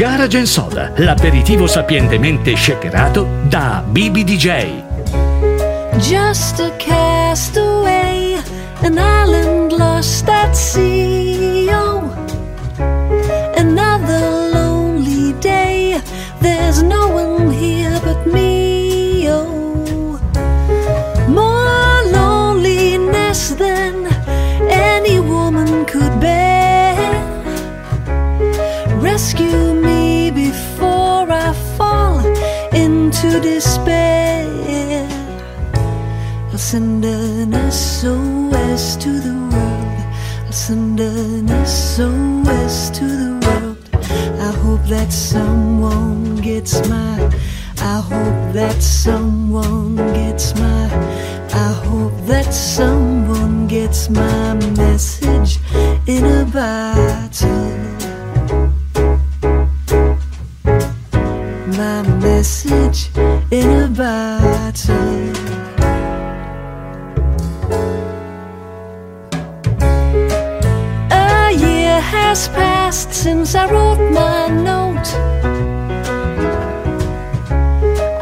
Garage Soda, l'aperitivo sapientemente shakerato da BBDJ. Just a castaway, an island lost at sea. Send an SOS to the world. I'll send an SOS to the world. I hope that someone gets my. I hope that someone gets my. I hope that someone gets my message in a bottle. My message in a bottle. Has passed since I wrote my note.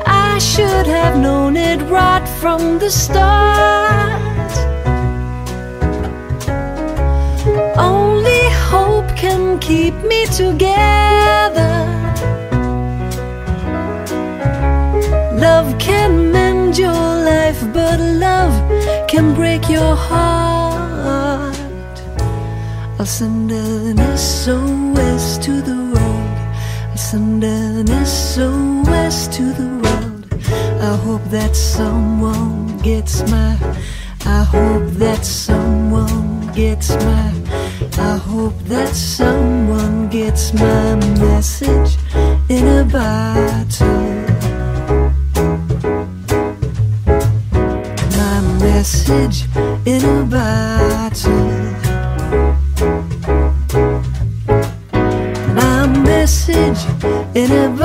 I should have known it right from the start. Only hope can keep me together. Love can mend your life, but love can break your heart. I'll send an SOS to the world. I'll send an SOS to the world. I hope that someone gets my. I hope that someone gets my. I hope that someone gets my message in a bottle. My message in a bottle. Message in a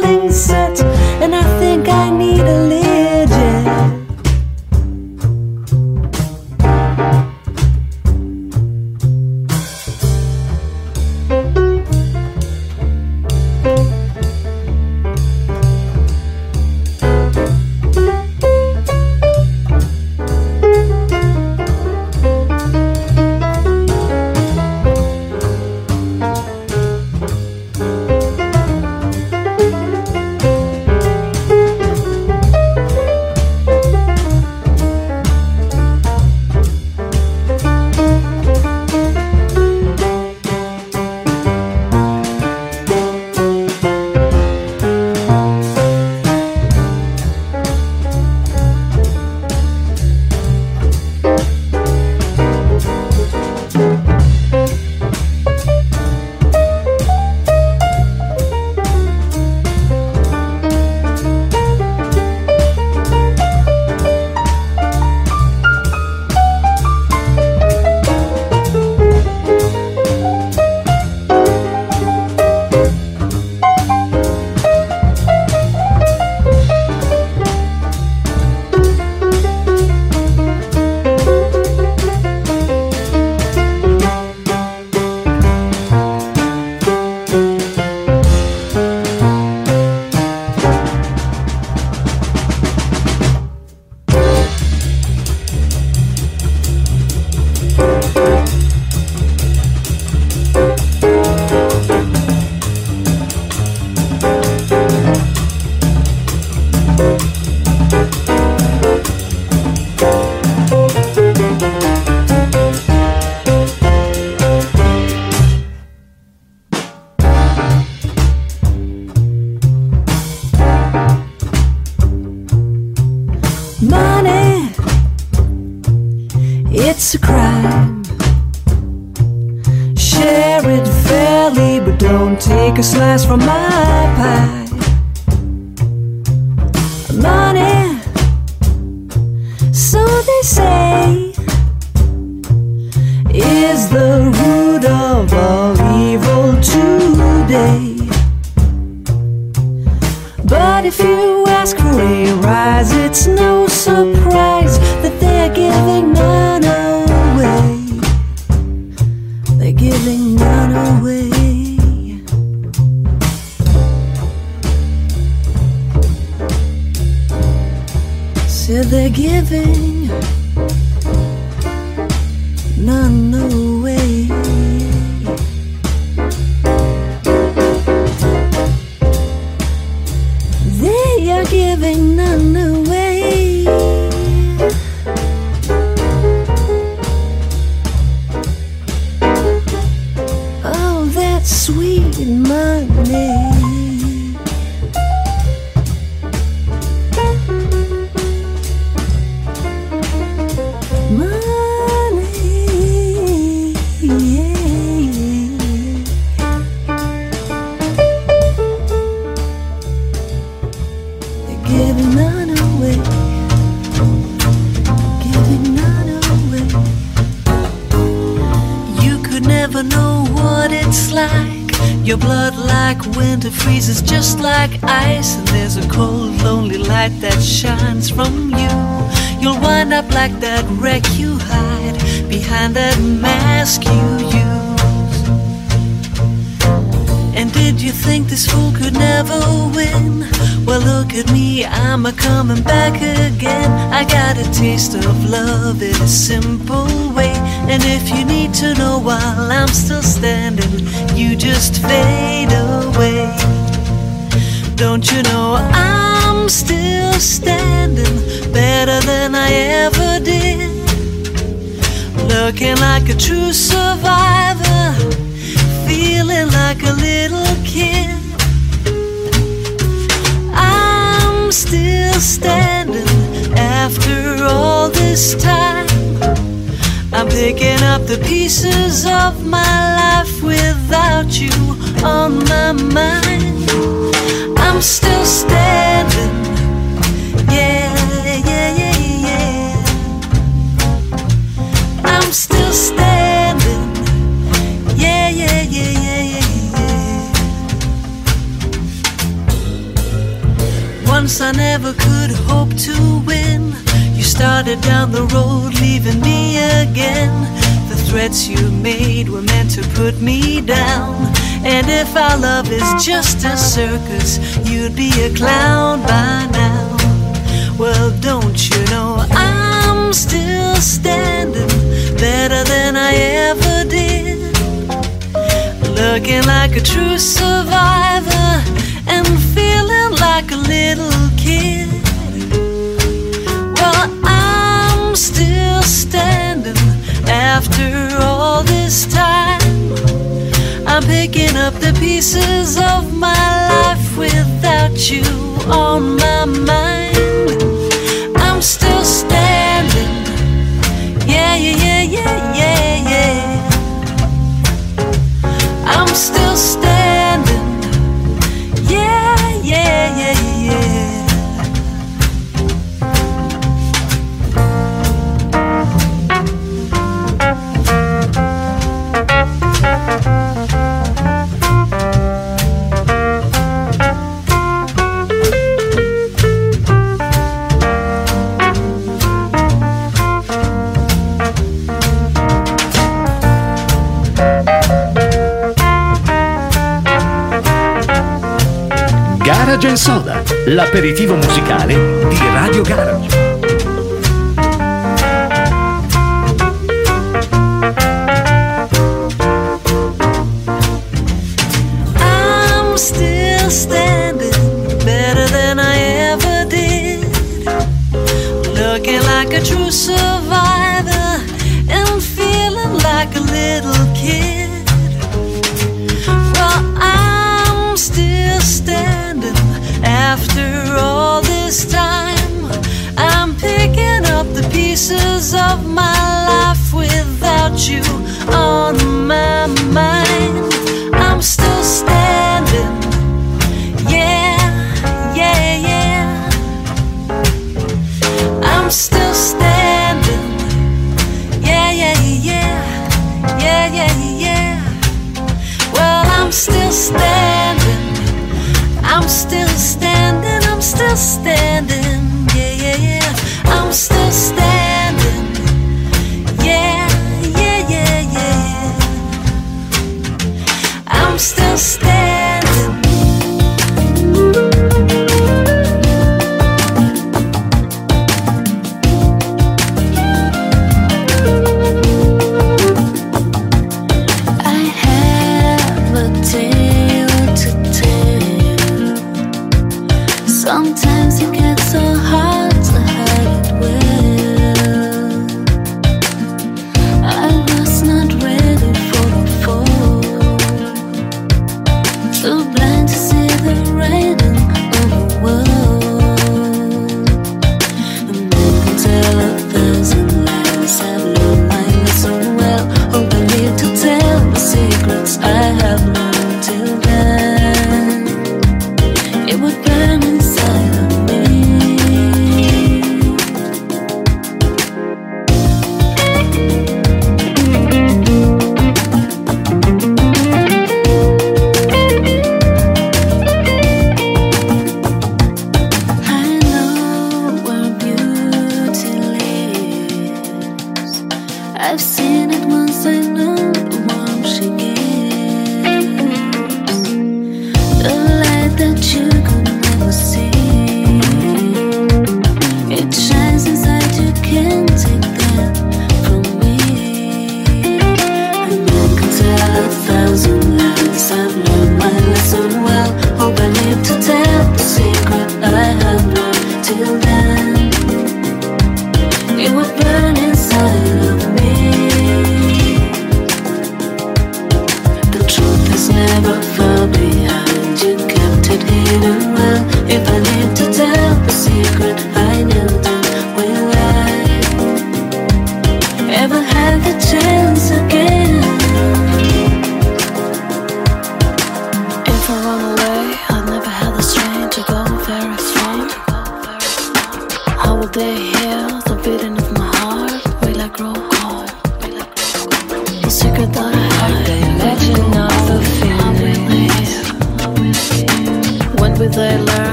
landing set. It's a crime. Share it fairly, but don't take a slice from my pie. Did you think this fool could never win? Well, look at me, I'm a coming back again. I got a taste of love in a simple way. And if you need to know while I'm still standing, you just fade away. Don't you know I'm still standing better than I ever did? Looking like a true survivor, feeling like a little kid. I'm still standing after all this time. I'm picking up the pieces of my life without you on my mind. I'm still standing. Yeah, yeah, yeah, yeah. I'm still standing. Once I never could hope to win. You started down the road, leaving me again. The threats you made were meant to put me down. And if our love is just a circus, you'd be a clown by now. Well, don't you know I'm still standing better than I ever did? Looking like a true survivor and feeling like a little kid. Well, I'm still standing after all this time. I'm picking up the pieces of my life without you on my mind. I'm still standing. Yeah, yeah, yeah, yeah, yeah, yeah. I'm still standing. Garage Soda, l'aperitivo musicale di Radio Garage.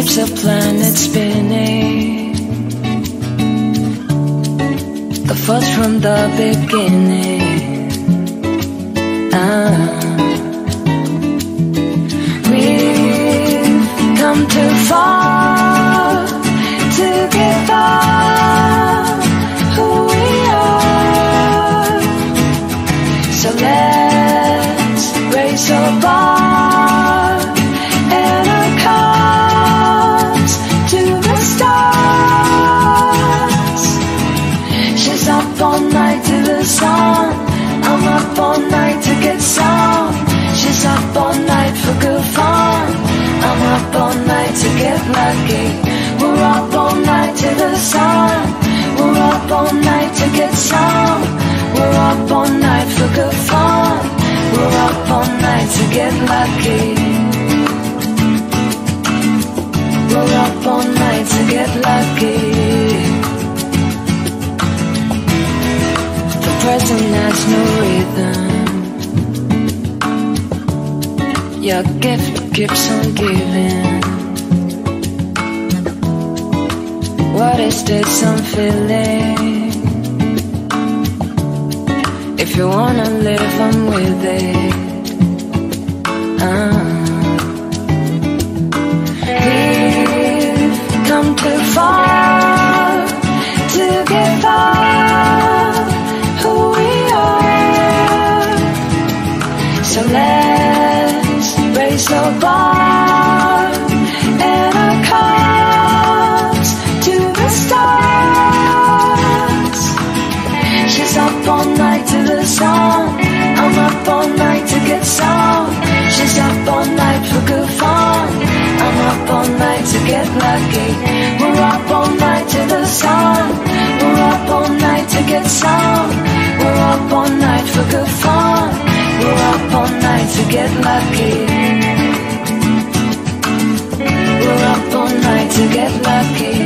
keeps the planet spinning. The force from the beginning. Ah. We've come too far. up all night to get some. We're up all night for good fun. We're up all night to get lucky. We're up all night to get lucky. The present has no rhythm. Your gift keeps on giving. What is this I'm feeling. If you wanna live, I'm with it. Uh-huh. We've come too far to give up who we are. So let's raise the bar. to get lucky. We're up all night to the sun. We're up all night to get some. We're up all night for good fun. We're up all night to get lucky. We're up all night to get lucky.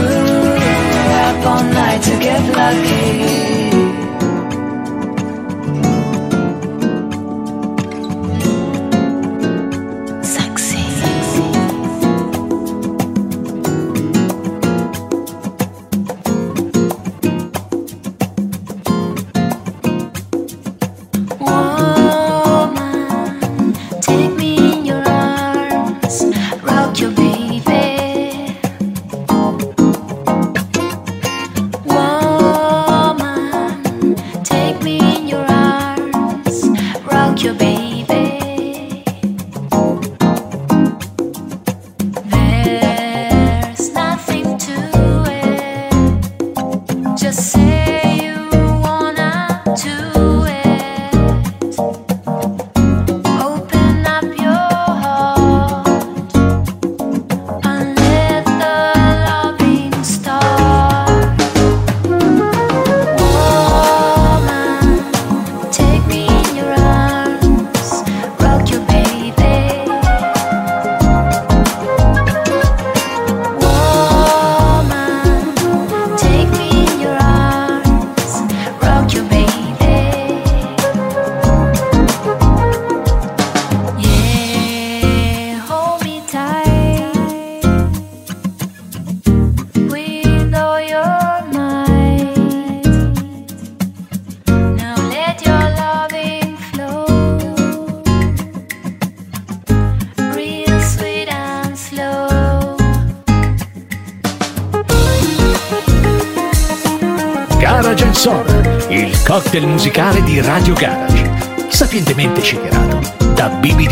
Ooh, we're up all night to get lucky. Cocktail musicale di Radio Garage, sapientemente shakerato da Bibi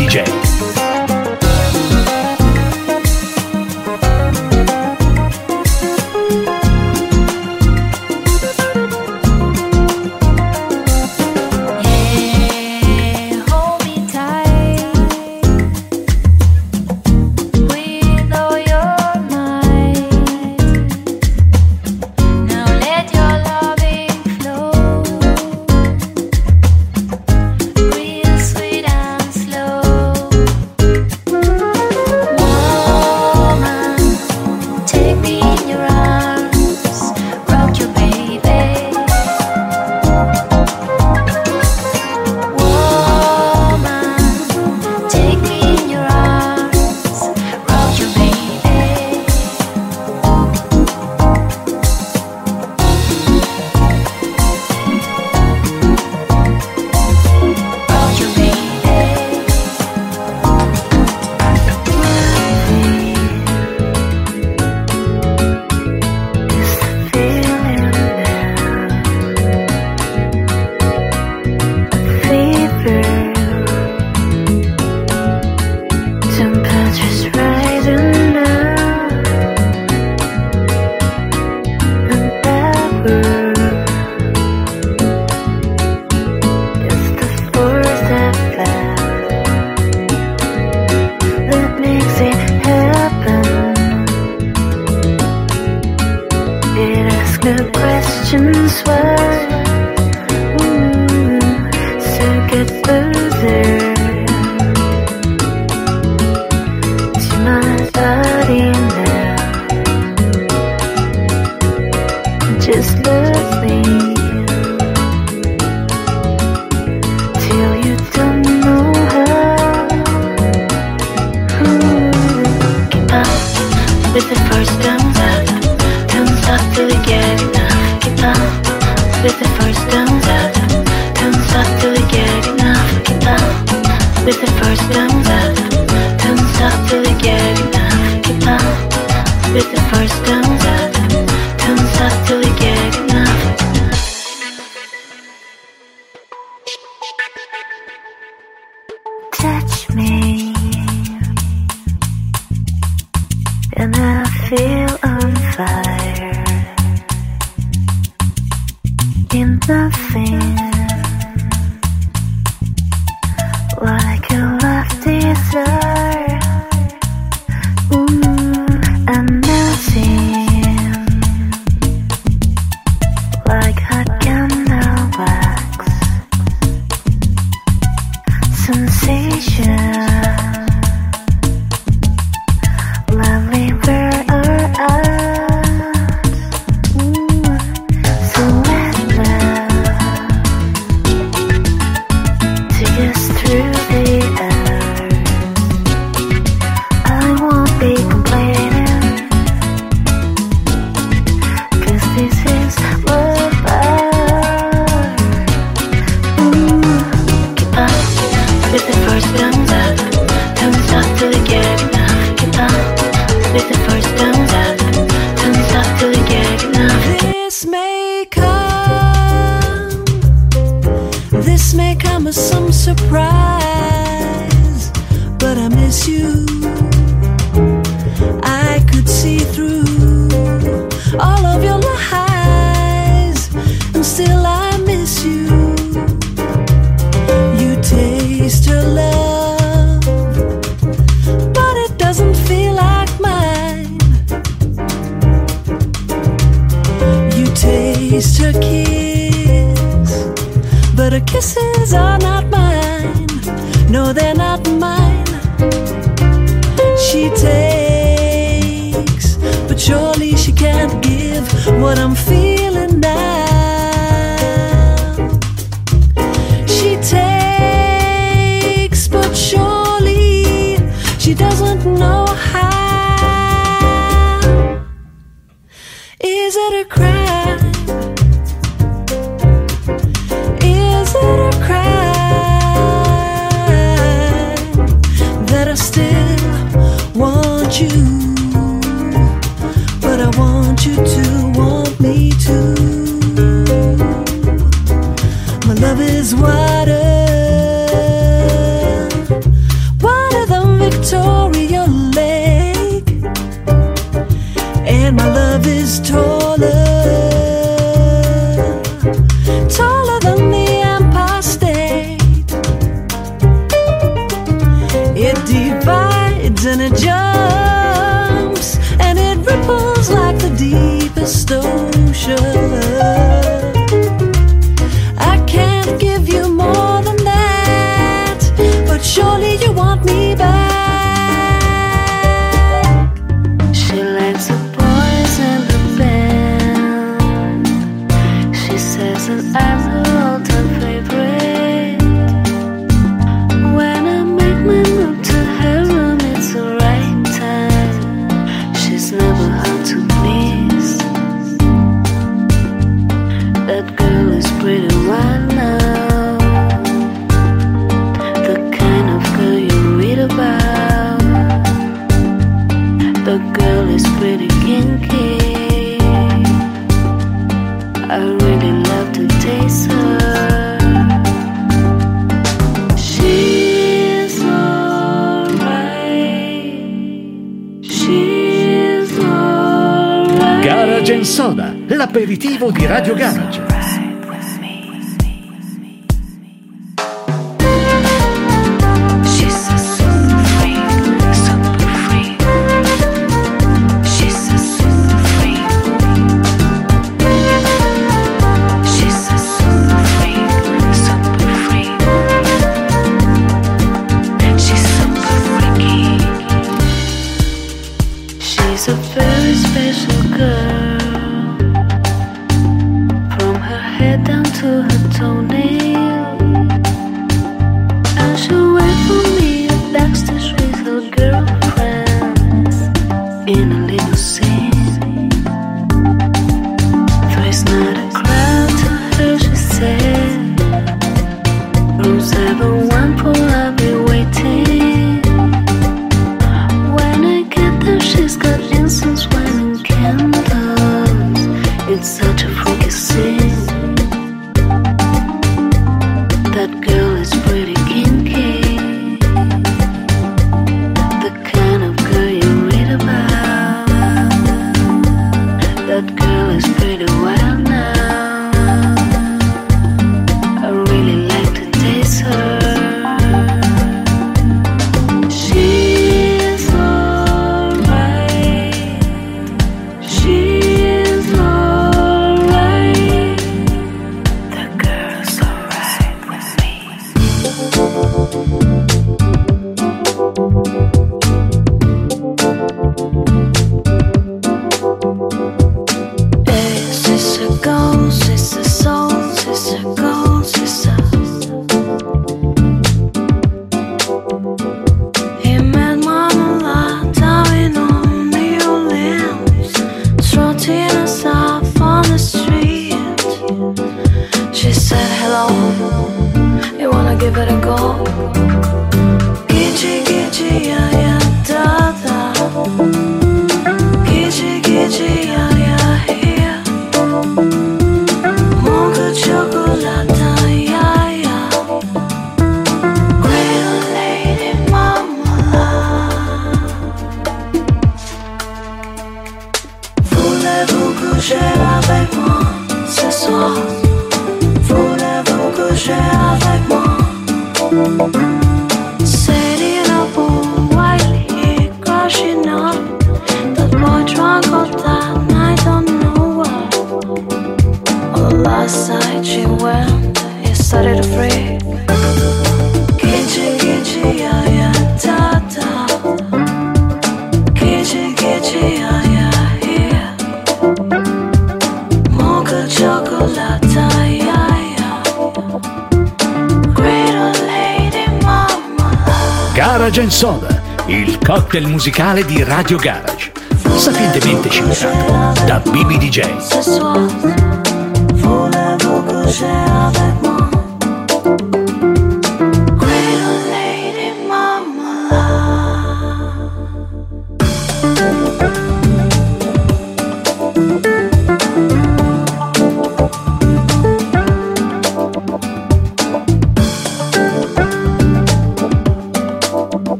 Garage Soda, il cocktail musicale di Radio Garage. Sapientemente scimmerato da BBDJ. Ce soir,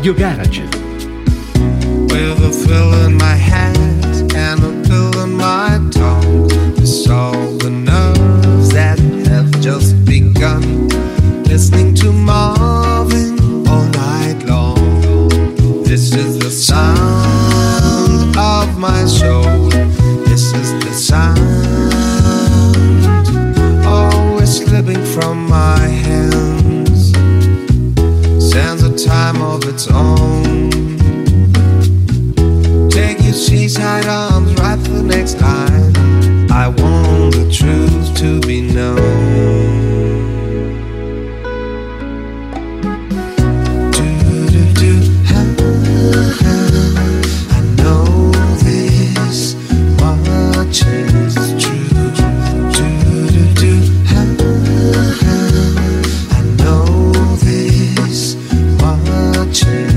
Radio Garage. touching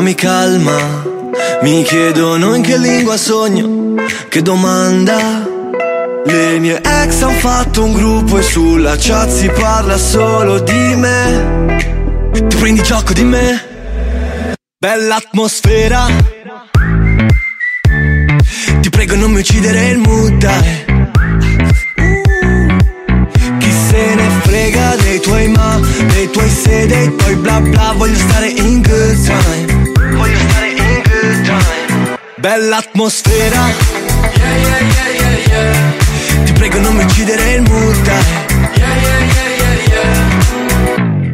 mi calma. Mi chiedono in che lingua sogno, che domanda. Le mie ex hanno fatto un gruppo e sulla chat si parla solo di me. Ti prendi gioco di me? Bella atmosfera. Tuoi se, dei tuoi bla bla, voglio stare in good time. Voglio stare in good time. Bella atmosfera. Yeah, yeah, yeah. Ti prego non mi uccidere il mood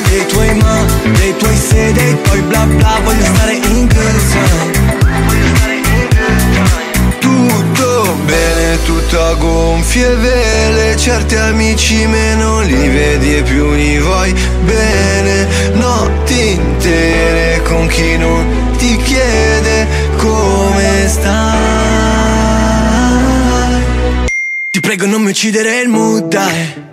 dei tuoi ma Dei tuoi se, dei tuoi bla bla Voglio stare in good time bene, tutto a gonfie vele Certi amici meno li vedi e più li vuoi bene. Notti intere con chi non ti chiede come stai. Ti prego non mi uccidere il mood, dai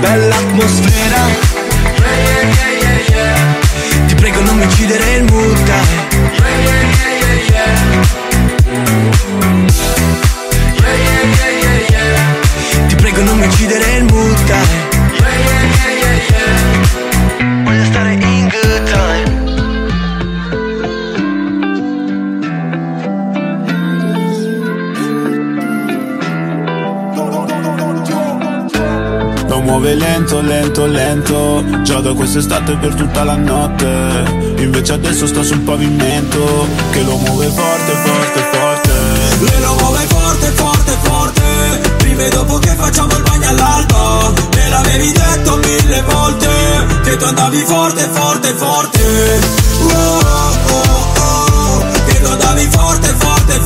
Bella atmosfera. Ti prego non mi uccidere il mood. Ti prego non mi uccidere il mood lento, lento, lento. Già da quest'estate per tutta la notte. Invece adesso sta sul pavimento. Che lo muove forte, forte, forte. Lei lo muove forte, forte, forte. Prima e dopo che facciamo il bagno all'alba Me l'avevi detto mille volte Che tu andavi forte, forte, forte. Oh, oh, oh, Che tu andavi forte, forte,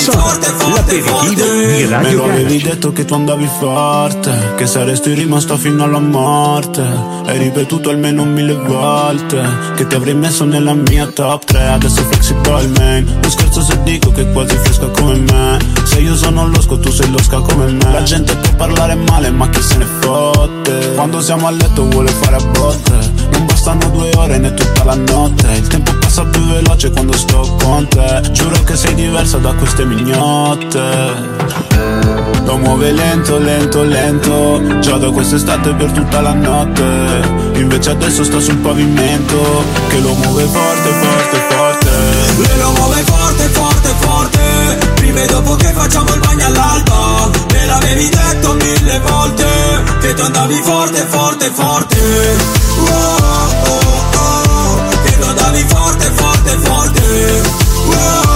Soda, l'aperitivo di Me Radio lo avevi Garage. detto che tu andavi forte Che saresti rimasta fino alla morte. Hai ripetuto almeno mille volte Che ti avrei messo nella mia top 3 Adesso flexible main. Non scherzo se dico che quasi fresca come me. Se io sono losco tu sei losca come me. La gente può parlare male ma chi se ne fotte? Quando siamo a letto vuole fare a botte. Non bastano due ore né tutta la notte. Il tempo passa più veloce quando sto con te. Giuro che sei diversa da queste mignotte. Lo muove lento, lento, lento. Già da quest'estate per tutta la notte. Invece adesso sta sul pavimento. Che lo muove forte, forte, forte. Lei lo muove forte, forte, forte. Prima e dopo che facciamo il bagno all'alba Me l'avevi detto mille volte Che tu andavi forte, forte, forte. Oh, oh, oh, Tu andavi forte, forte, forte. Oh,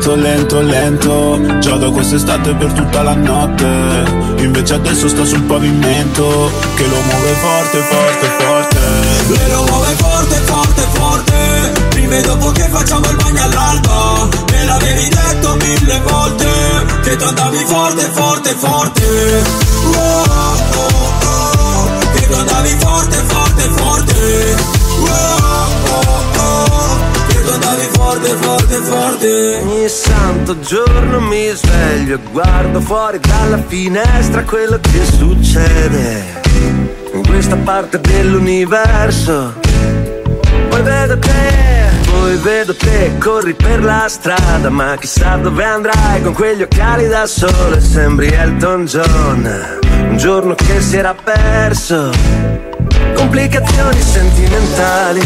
lento, lento, lento. Da quest'estate per tutta la notte. Invece adesso sta sul pavimento. Che lo muove forte, forte, forte. Lei lo muove forte, forte, forte. Prima e dopo che facciamo il bagno all'alba Me l'avevi detto mille volte Che tu andavi forte, forte, forte. Oh, oh, oh, Che tu andavi forte, forte, forte. Oh, oh, oh, Che tu andavi forte, forte, forte Ogni santo giorno mi sveglio e guardo fuori dalla finestra quello che succede in questa parte dell'universo. Poi vedo te, poi vedo te, corri per la strada, ma chissà dove andrai con quegli occhiali da sole, sembri Elton John, un giorno che si era perso. Complicazioni sentimentali,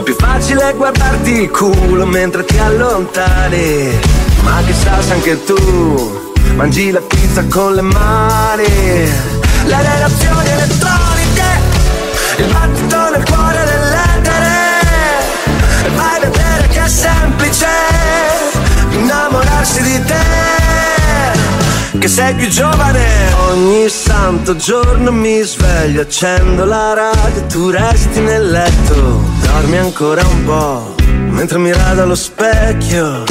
è più facile guardarti il culo mentre ti allontani. Ma chissà se anche tu mangi la pizza con le mani. Le relazioni elettroniche, il battito nel cuore dell'etere. E vai a vedere che è semplice innamorarsi di te che sei più giovane. Ogni santo giorno mi sveglio, accendo la radio, tu resti nel letto Dormi ancora un po', mentre mi rado allo specchio.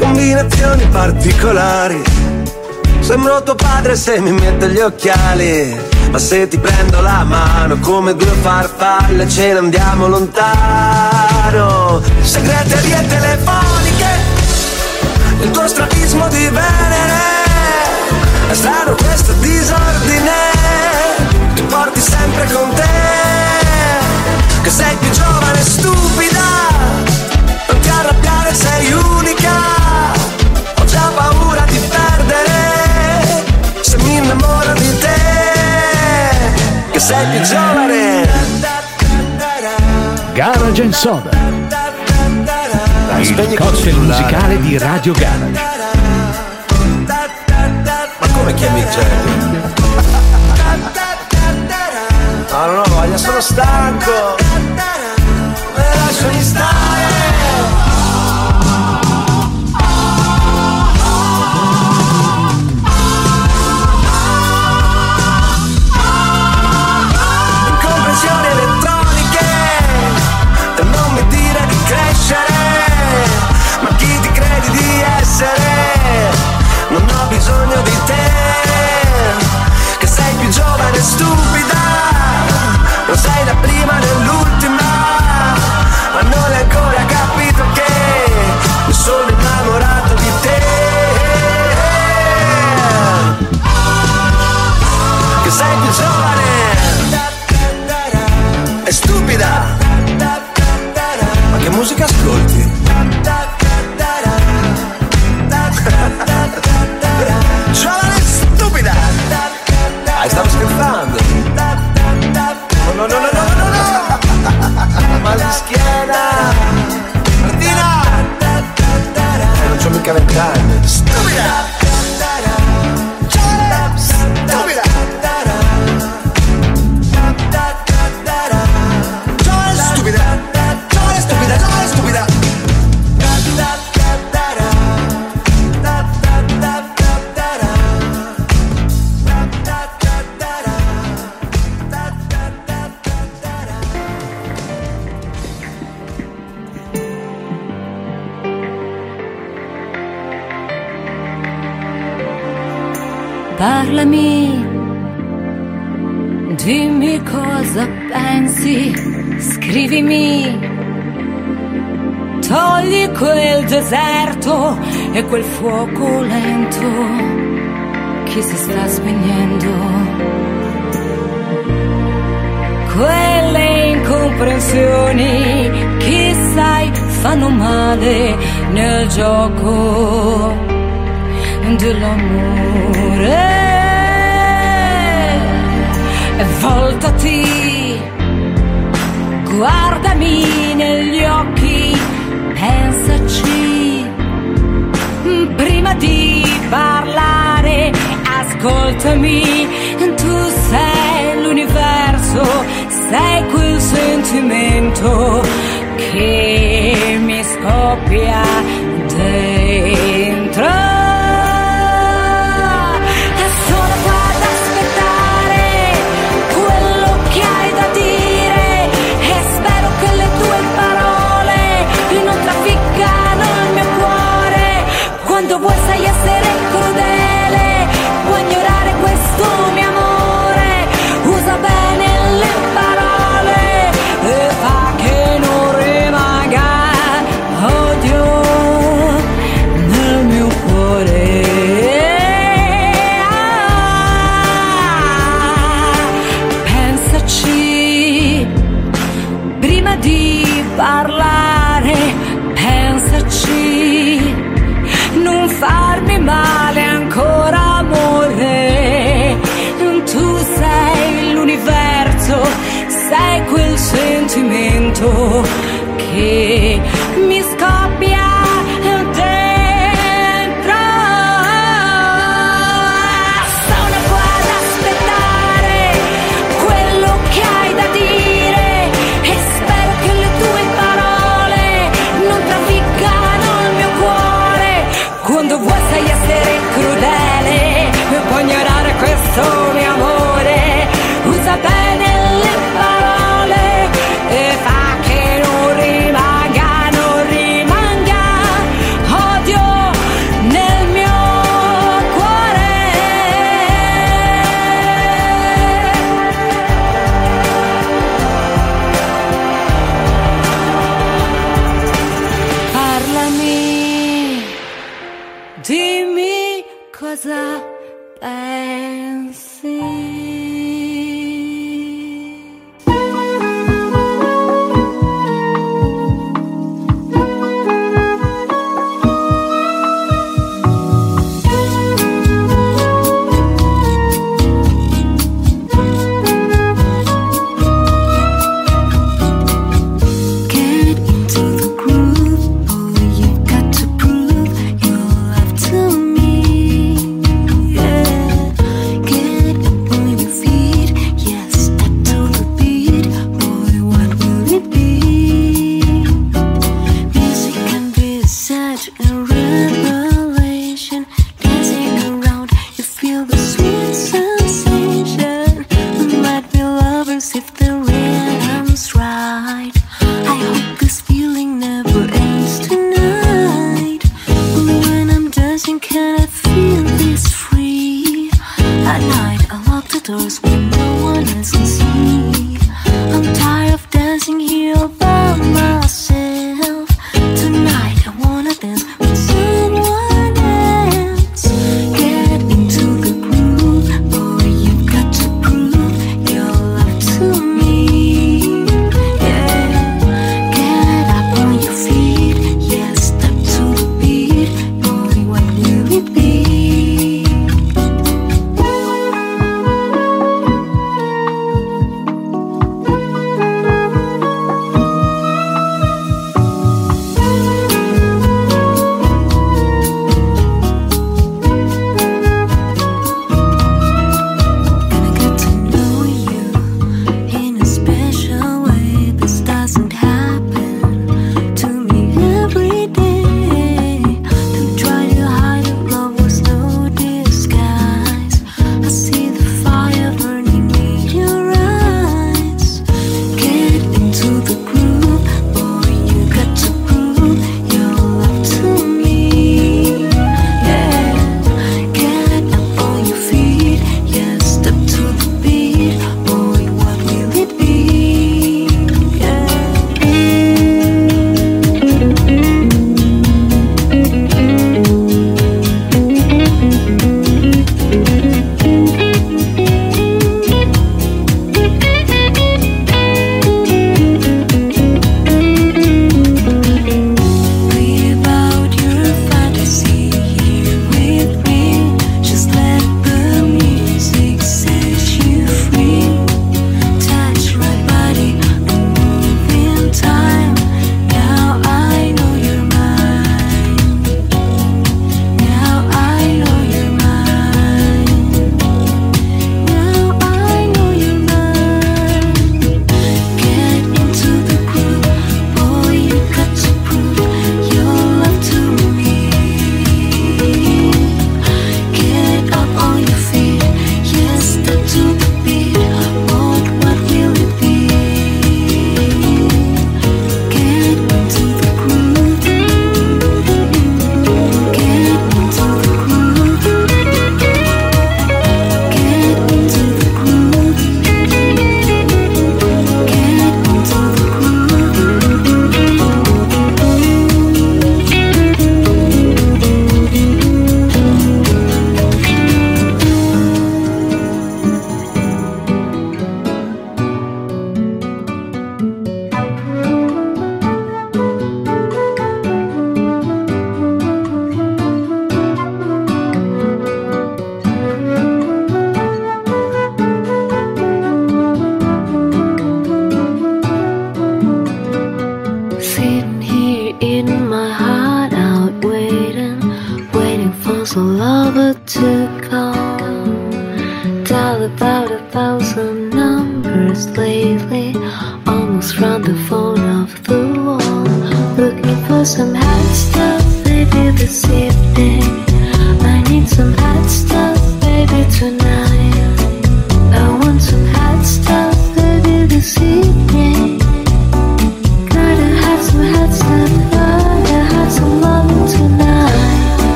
Combinazioni particolari. Sembro tuo padre se mi metto gli occhiali Ma se ti prendo la mano come due farfalle ce ne andiamo lontano. Segreterie telefoniche Il tuo strabismo di Venere è strano questo disordine. Che porti sempre con te Che sei più giovane e stupida. Non ti arrabbiare sei unica. Ho già paura di perdere. Se mi innamoro di te Che sei più giovane. Garage and Soda, il cocktail musicale di Radio Garage. Come chiami Jerry? No, non ho voglia, sono stanco. crystal gonna. Stop it up. E quel fuoco lento che si sta spegnendo. Quelle incomprensioni che sai fanno male nel gioco dell'amore. E voltati, guardami negli occhi, pensaci. Prima di parlare, ascoltami, tu sei l'universo, sei quel sentimento che mi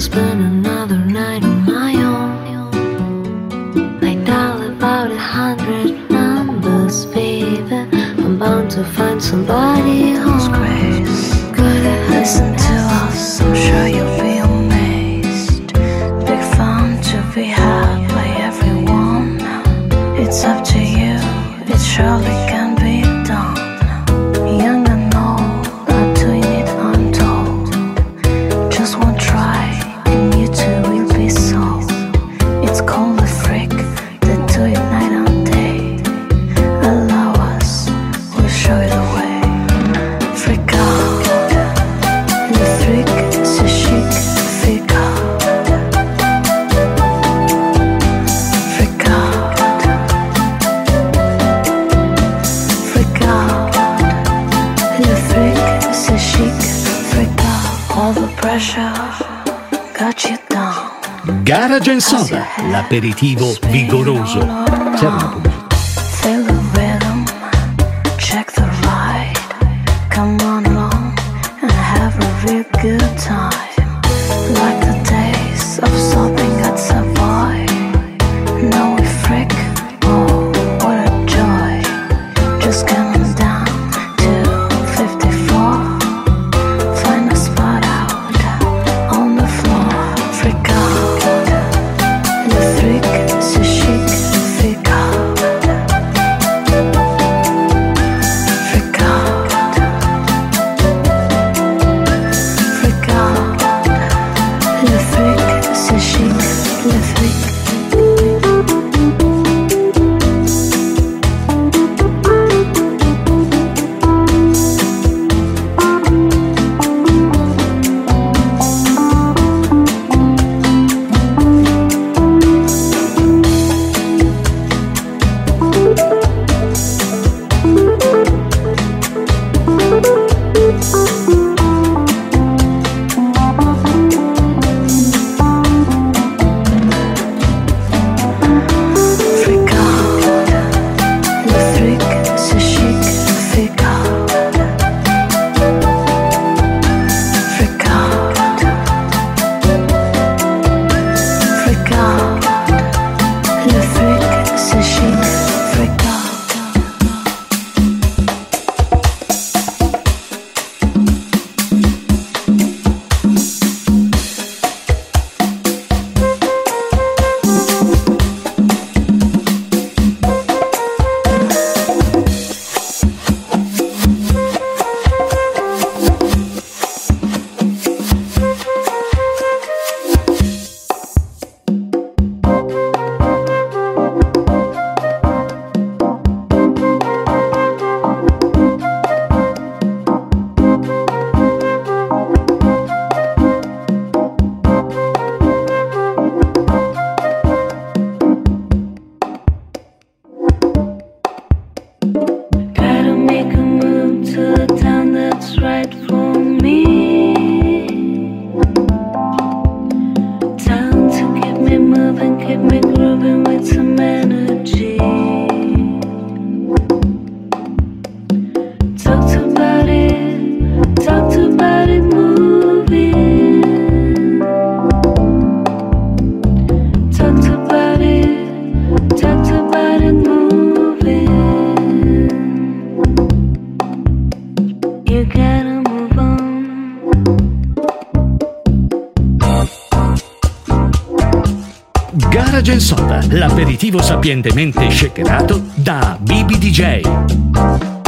spend another night on my own. I dial about a hundred numbers, baby. I'm bound to find somebody who's great. l'aperitivo vigoroso. Garage Soda, l'aperitivo sapientemente shakerato da BBDJ.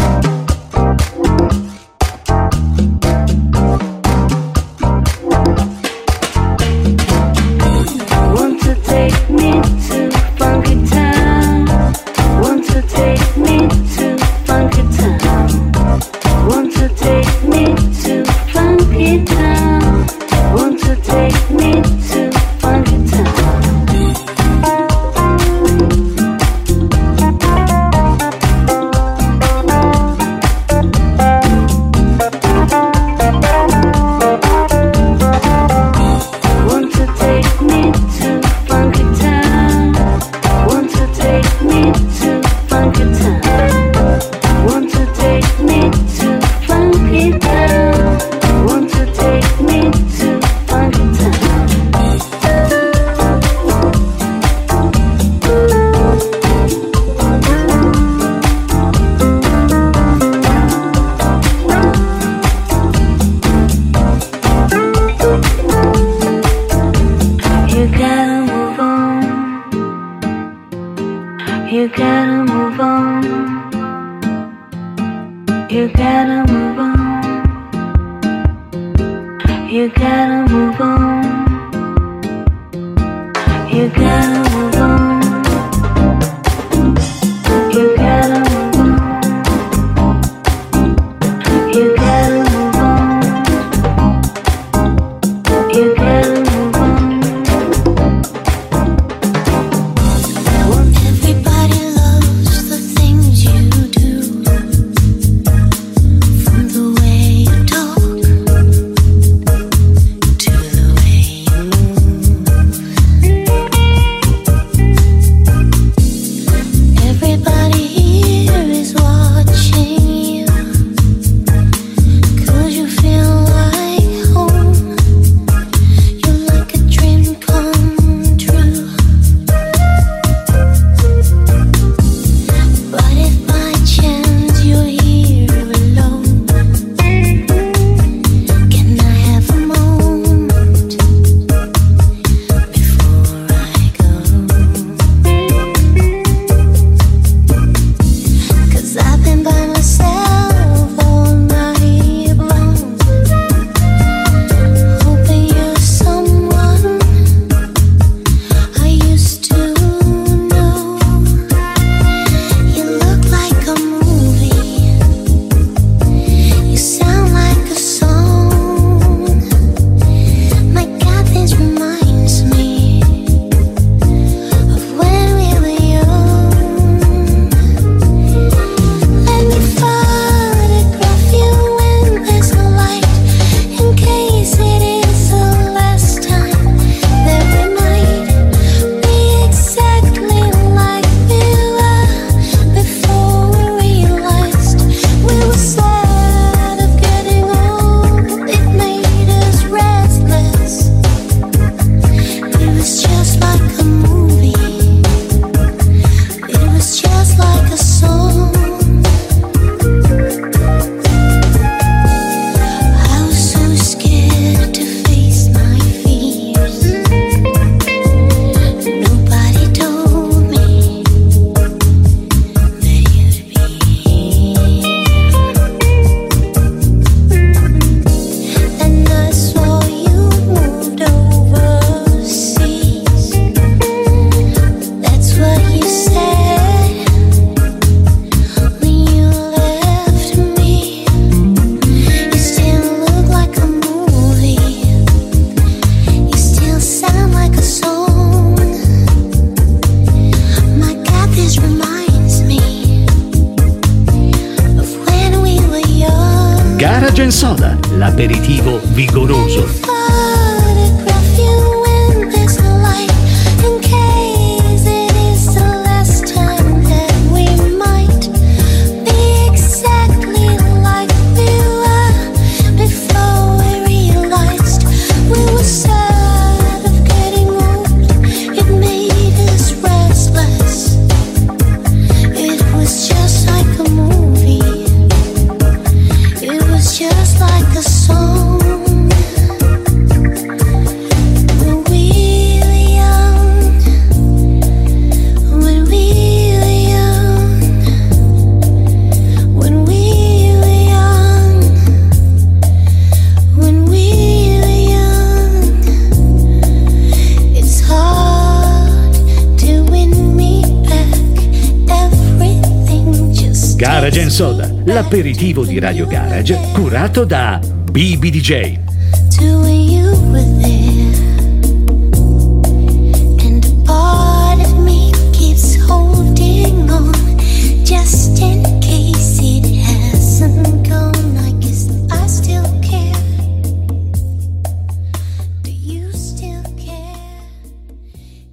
Curato da BBDJ.